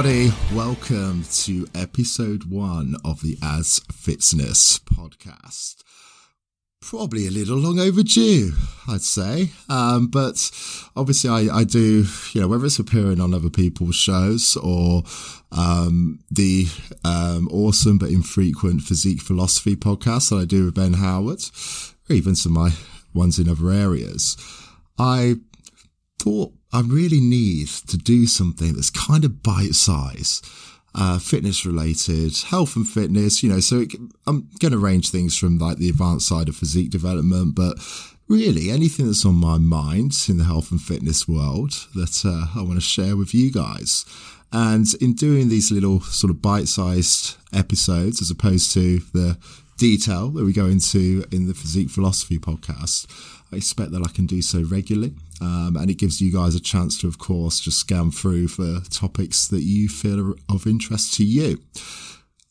everybody. Welcome to episode one of the As Fitness podcast. Probably a little long overdue, I'd say. Um, but obviously, I, I, do, you know, whether it's appearing on other people's shows or um, the um, awesome but infrequent physique philosophy podcast that I do with Ben Howard, or even some of my ones in other areas, I thought I really need to do something that's kind of bite size, uh, fitness related, health and fitness, you know, so it, I'm going to range things from like the advanced side of physique development, but really anything that's on my mind in the health and fitness world that uh, I want to share with you guys. And in doing these little sort of bite sized episodes, as opposed to the detail that we go into in the physique philosophy podcast, I expect that I can do so regularly. Um, and it gives you guys a chance to, of course, just scan through for topics that you feel are of interest to you.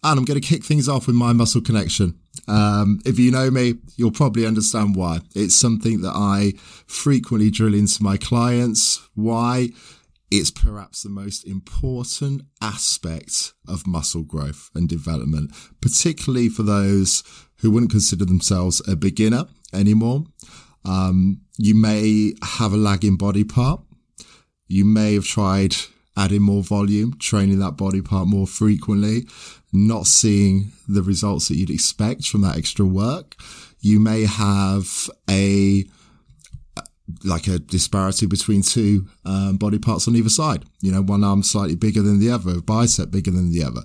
And I'm going to kick things off with mind muscle connection. Um, if you know me, you'll probably understand why. It's something that I frequently drill into my clients. Why? It's perhaps the most important aspect of muscle growth and development, particularly for those who wouldn't consider themselves a beginner anymore. Um, you may have a lagging body part. You may have tried adding more volume, training that body part more frequently, not seeing the results that you'd expect from that extra work. You may have a like a disparity between two um, body parts on either side. You know, one arm slightly bigger than the other, bicep bigger than the other.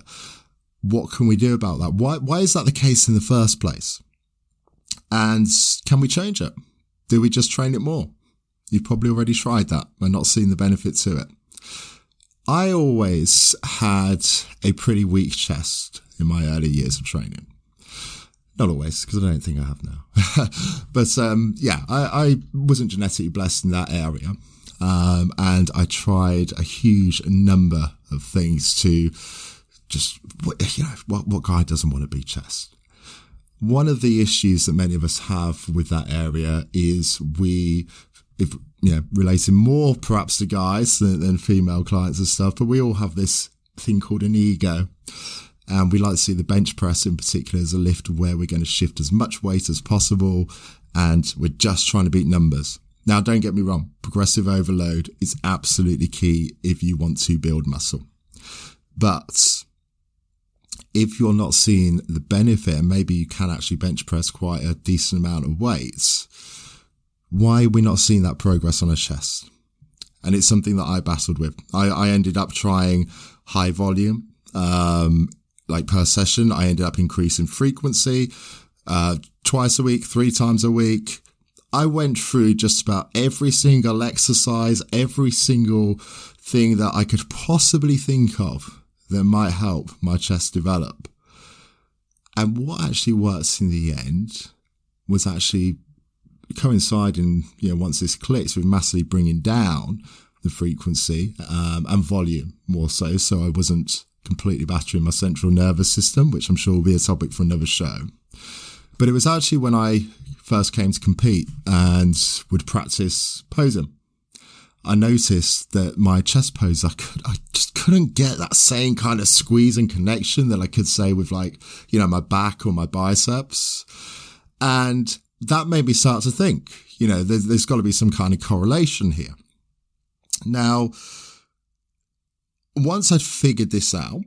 What can we do about that? Why why is that the case in the first place? And can we change it? Do we just train it more? You've probably already tried that and not seen the benefit to it. I always had a pretty weak chest in my early years of training. Not always, because I don't think I have now. but um, yeah, I, I, wasn't genetically blessed in that area. Um, and I tried a huge number of things to just, you know, what, what guy doesn't want to be chest? one of the issues that many of us have with that area is we, if you know, relating more perhaps to guys than, than female clients and stuff, but we all have this thing called an ego. And we like to see the bench press in particular as a lift where we're going to shift as much weight as possible. And we're just trying to beat numbers. Now, don't get me wrong. Progressive overload is absolutely key if you want to build muscle. But if you're not seeing the benefit and maybe you can actually bench press quite a decent amount of weights, why are we not seeing that progress on a chest? And it's something that I battled with. I, I ended up trying high volume, um, like per session. I ended up increasing frequency, uh, twice a week, three times a week. I went through just about every single exercise, every single thing that I could possibly think of that might help my chest develop. And what actually works in the end was actually coinciding, you know, once this clicks with massively bringing down the frequency um, and volume more so. So I wasn't completely battering my central nervous system, which I'm sure will be a topic for another show. But it was actually when I first came to compete and would practice posing. I noticed that my chest pose, I could, I just couldn't get that same kind of squeeze and connection that I could say with like, you know, my back or my biceps. And that made me start to think, you know, there's, there's got to be some kind of correlation here. Now, once I'd figured this out,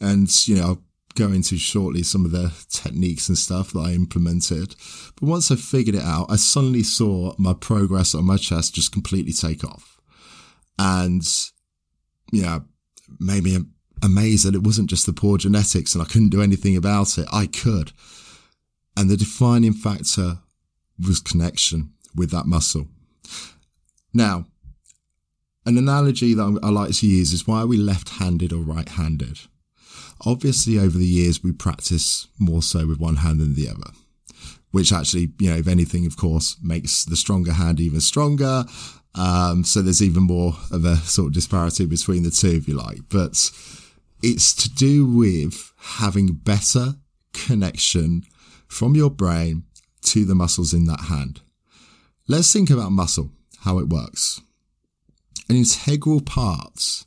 and, you know, go into shortly some of the techniques and stuff that I implemented. But once I figured it out, I suddenly saw my progress on my chest just completely take off. And, you know, made me amazed that it wasn't just the poor genetics and I couldn't do anything about it. I could. And the defining factor was connection with that muscle. Now, an analogy that I like to use is why are we left handed or right handed? Obviously, over the years, we practice more so with one hand than the other, which actually, you know, if anything, of course, makes the stronger hand even stronger. Um, so there's even more of a sort of disparity between the two, if you like. But it's to do with having better connection from your brain to the muscles in that hand. Let's think about muscle, how it works. An integral part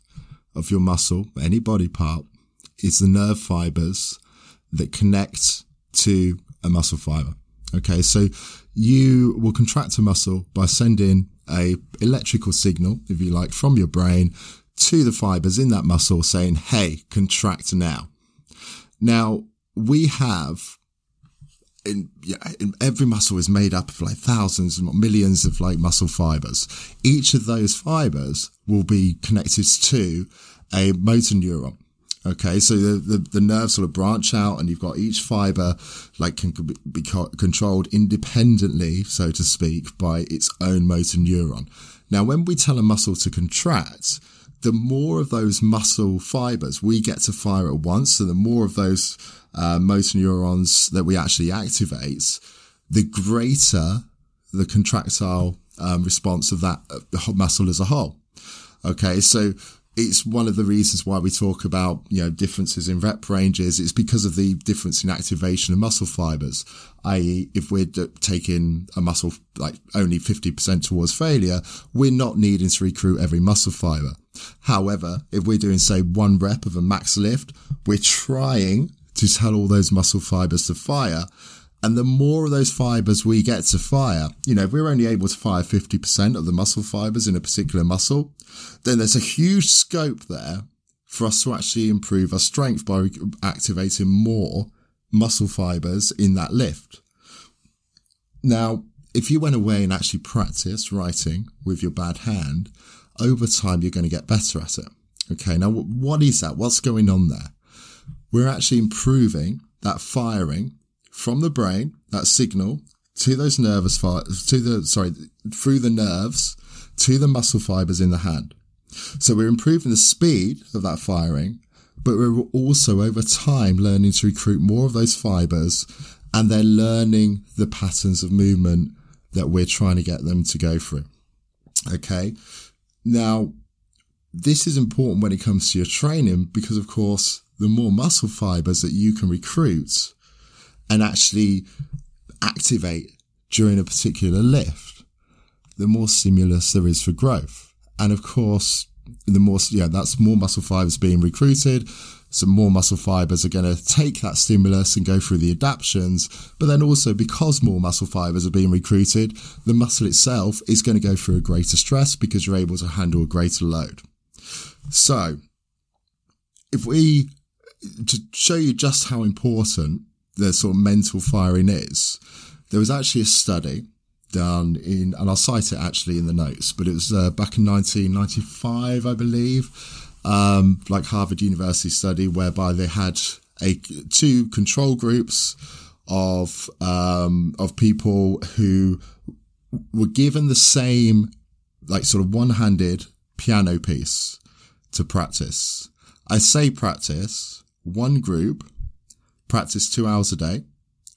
of your muscle, any body part, is the nerve fibers that connect to a muscle fiber. Okay, so you will contract a muscle by sending a electrical signal, if you like, from your brain to the fibers in that muscle saying, Hey, contract now. Now we have in, yeah, in, every muscle is made up of like thousands and millions of like muscle fibers. Each of those fibers will be connected to a motor neuron. Okay, so the, the, the, nerves sort of branch out and you've got each fiber like can be controlled independently, so to speak, by its own motor neuron. Now, when we tell a muscle to contract, the more of those muscle fibers we get to fire at once, so the more of those uh, motor neurons that we actually activate, the greater the contractile um, response of that uh, muscle as a whole. Okay, so it's one of the reasons why we talk about you know differences in rep ranges. It's because of the difference in activation of muscle fibers. I.e., if we're taking a muscle like only fifty percent towards failure, we're not needing to recruit every muscle fiber. However, if we're doing say one rep of a max lift, we're trying to tell all those muscle fibers to fire. And the more of those fibers we get to fire, you know, if we're only able to fire 50% of the muscle fibers in a particular muscle, then there's a huge scope there for us to actually improve our strength by activating more muscle fibers in that lift. Now, if you went away and actually practiced writing with your bad hand, over time you're going to get better at it. Okay, now what is that? What's going on there? We're actually improving that firing from the brain, that signal to those nervous fibers, to the, sorry, through the nerves to the muscle fibers in the hand. So we're improving the speed of that firing, but we're also over time learning to recruit more of those fibers and they're learning the patterns of movement that we're trying to get them to go through. Okay. Now, this is important when it comes to your training because, of course, the more muscle fibers that you can recruit and actually activate during a particular lift, the more stimulus there is for growth. And of course, the more, yeah, that's more muscle fibers being recruited. So more muscle fibers are going to take that stimulus and go through the adaptions. But then also because more muscle fibers are being recruited, the muscle itself is going to go through a greater stress because you're able to handle a greater load. So if we, to show you just how important the sort of mental firing is, there was actually a study done in, and I'll cite it actually in the notes, but it was uh, back in 1995, I believe, um, like Harvard University study whereby they had a two control groups of um, of people who were given the same like sort of one-handed piano piece to practice. I say practice. One group practice two hours a day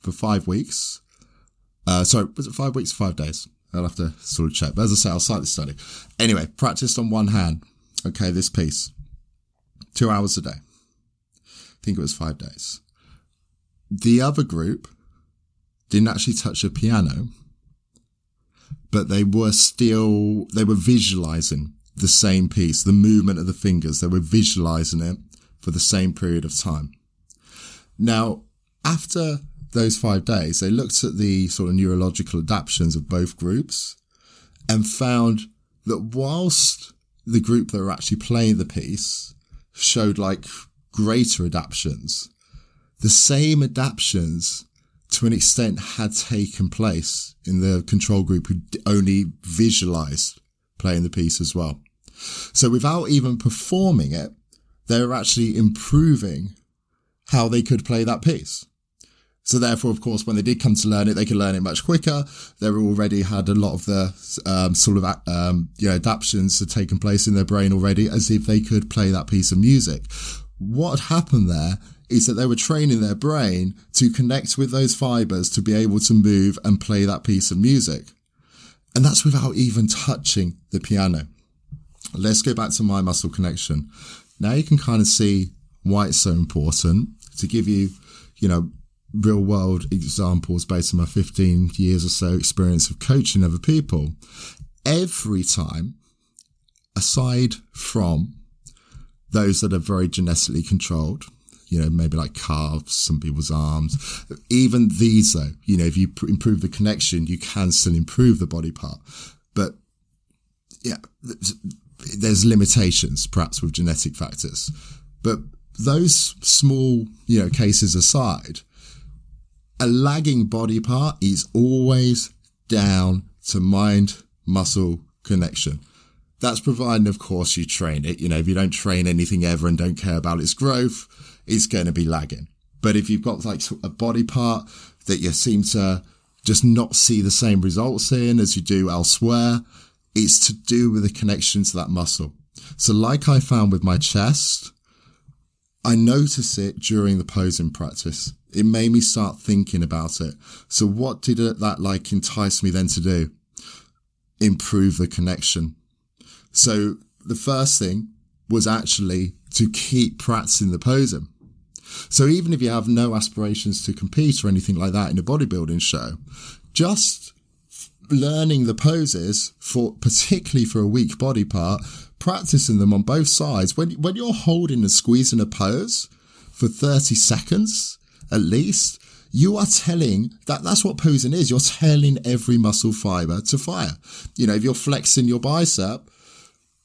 for five weeks uh, sorry, was it five weeks, five days? I'll have to sort of check. But as I say, I'll cite the study. Anyway, practiced on one hand. Okay, this piece. Two hours a day. I think it was five days. The other group didn't actually touch a piano, but they were still, they were visualizing the same piece, the movement of the fingers. They were visualizing it for the same period of time. Now, after those five days, they looked at the sort of neurological adaptations of both groups and found that whilst the group that were actually playing the piece showed like greater adaptations, the same adaptations to an extent had taken place in the control group who only visualized playing the piece as well. So without even performing it, they were actually improving how they could play that piece. So therefore, of course, when they did come to learn it, they could learn it much quicker. They already had a lot of the um, sort of um, you know, adaptations had taken place in their brain already, as if they could play that piece of music. What happened there is that they were training their brain to connect with those fibers to be able to move and play that piece of music. And that's without even touching the piano. Let's go back to mind muscle connection. Now you can kind of see why it's so important to give you, you know, real world examples based on my 15 years or so experience of coaching other people. Every time, aside from those that are very genetically controlled, you know, maybe like calves, some people's arms. Even these, though, you know, if you pr- improve the connection, you can still improve the body part. But yeah, there's limitations perhaps with genetic factors. But those small, you know, cases aside, a lagging body part is always down to mind muscle connection. That's providing, of course, you train it. You know, if you don't train anything ever and don't care about its growth, it's going to be lagging. But if you've got like a body part that you seem to just not see the same results in as you do elsewhere, it's to do with the connection to that muscle. So like I found with my chest, I notice it during the posing practice. It made me start thinking about it. So what did that like entice me then to do? Improve the connection. So the first thing was actually to keep practicing the posing. So even if you have no aspirations to compete or anything like that in a bodybuilding show, just learning the poses for particularly for a weak body part, practicing them on both sides. When when you're holding and squeezing a pose for 30 seconds at least, you are telling that that's what posing is. You're telling every muscle fiber to fire. You know, if you're flexing your bicep,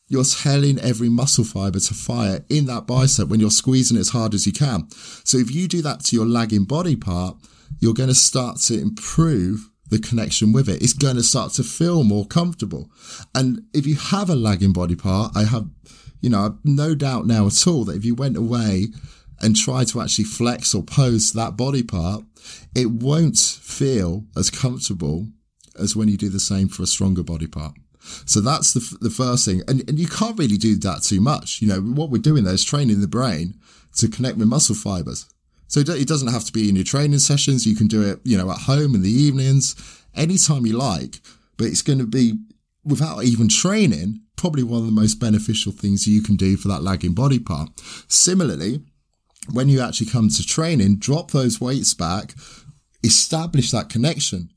you're telling every muscle fiber to fire in that bicep when you're squeezing as hard as you can. So if you do that to your lagging body part, you're going to start to improve the connection with it. It's going to start to feel more comfortable. And if you have a lagging body part, I have, you know, no doubt now at all that if you went away and tried to actually flex or pose that body part, it won't feel as comfortable as when you do the same for a stronger body part. So that's the, the first thing. And, and you can't really do that too much. You know, what we're doing there is training the brain to connect with muscle fibers. So it doesn't have to be in your training sessions. You can do it, you know, at home in the evenings, anytime you like, but it's going to be without even training, probably one of the most beneficial things you can do for that lagging body part. Similarly, when you actually come to training, drop those weights back, establish that connection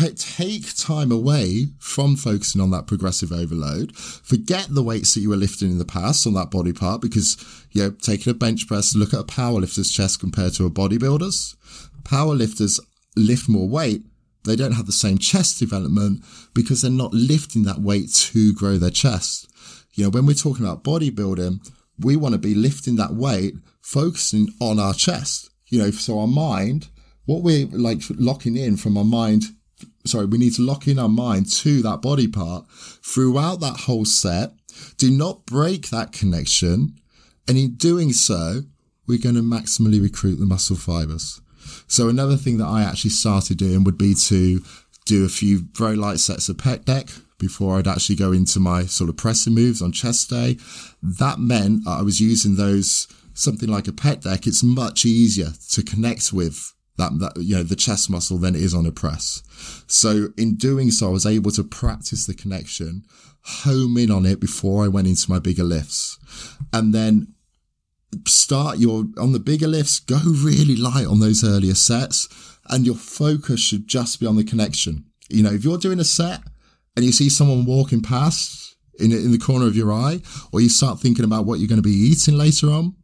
T- take time away from focusing on that progressive overload. Forget the weights that you were lifting in the past on that body part because, you know, taking a bench press, look at a powerlifter's chest compared to a bodybuilder's. Powerlifters lift more weight. They don't have the same chest development because they're not lifting that weight to grow their chest. You know, when we're talking about bodybuilding, we want to be lifting that weight, focusing on our chest. You know, so our mind, what we're like locking in from our mind sorry, we need to lock in our mind to that body part throughout that whole set. Do not break that connection. And in doing so, we're going to maximally recruit the muscle fibers. So another thing that I actually started doing would be to do a few very light sets of pec deck before I'd actually go into my sort of pressing moves on chest day. That meant I was using those something like a pec deck. It's much easier to connect with that, that you know the chest muscle than it is on a press. So in doing so, I was able to practice the connection, home in on it before I went into my bigger lifts, and then start your on the bigger lifts. Go really light on those earlier sets, and your focus should just be on the connection. You know, if you're doing a set and you see someone walking past in in the corner of your eye, or you start thinking about what you're going to be eating later on,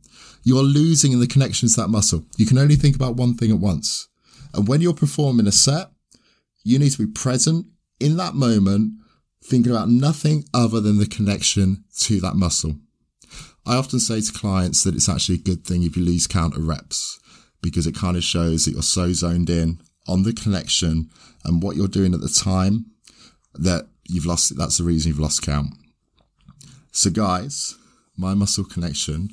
you're losing in the connections to that muscle. You can only think about one thing at once. And when you're performing a set, you need to be present in that moment, thinking about nothing other than the connection to that muscle. I often say to clients that it's actually a good thing if you lose count of reps because it kind of shows that you're so zoned in on the connection and what you're doing at the time that you've lost, that's the reason you've lost count. So guys, mind muscle connection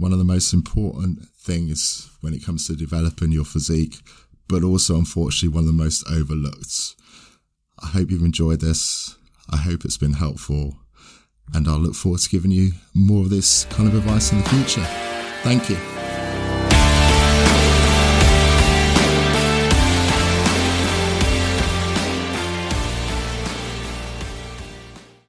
one of the most important things when it comes to developing your physique, but also unfortunately one of the most overlooked. I hope you've enjoyed this. I hope it's been helpful. And I'll look forward to giving you more of this kind of advice in the future. Thank you.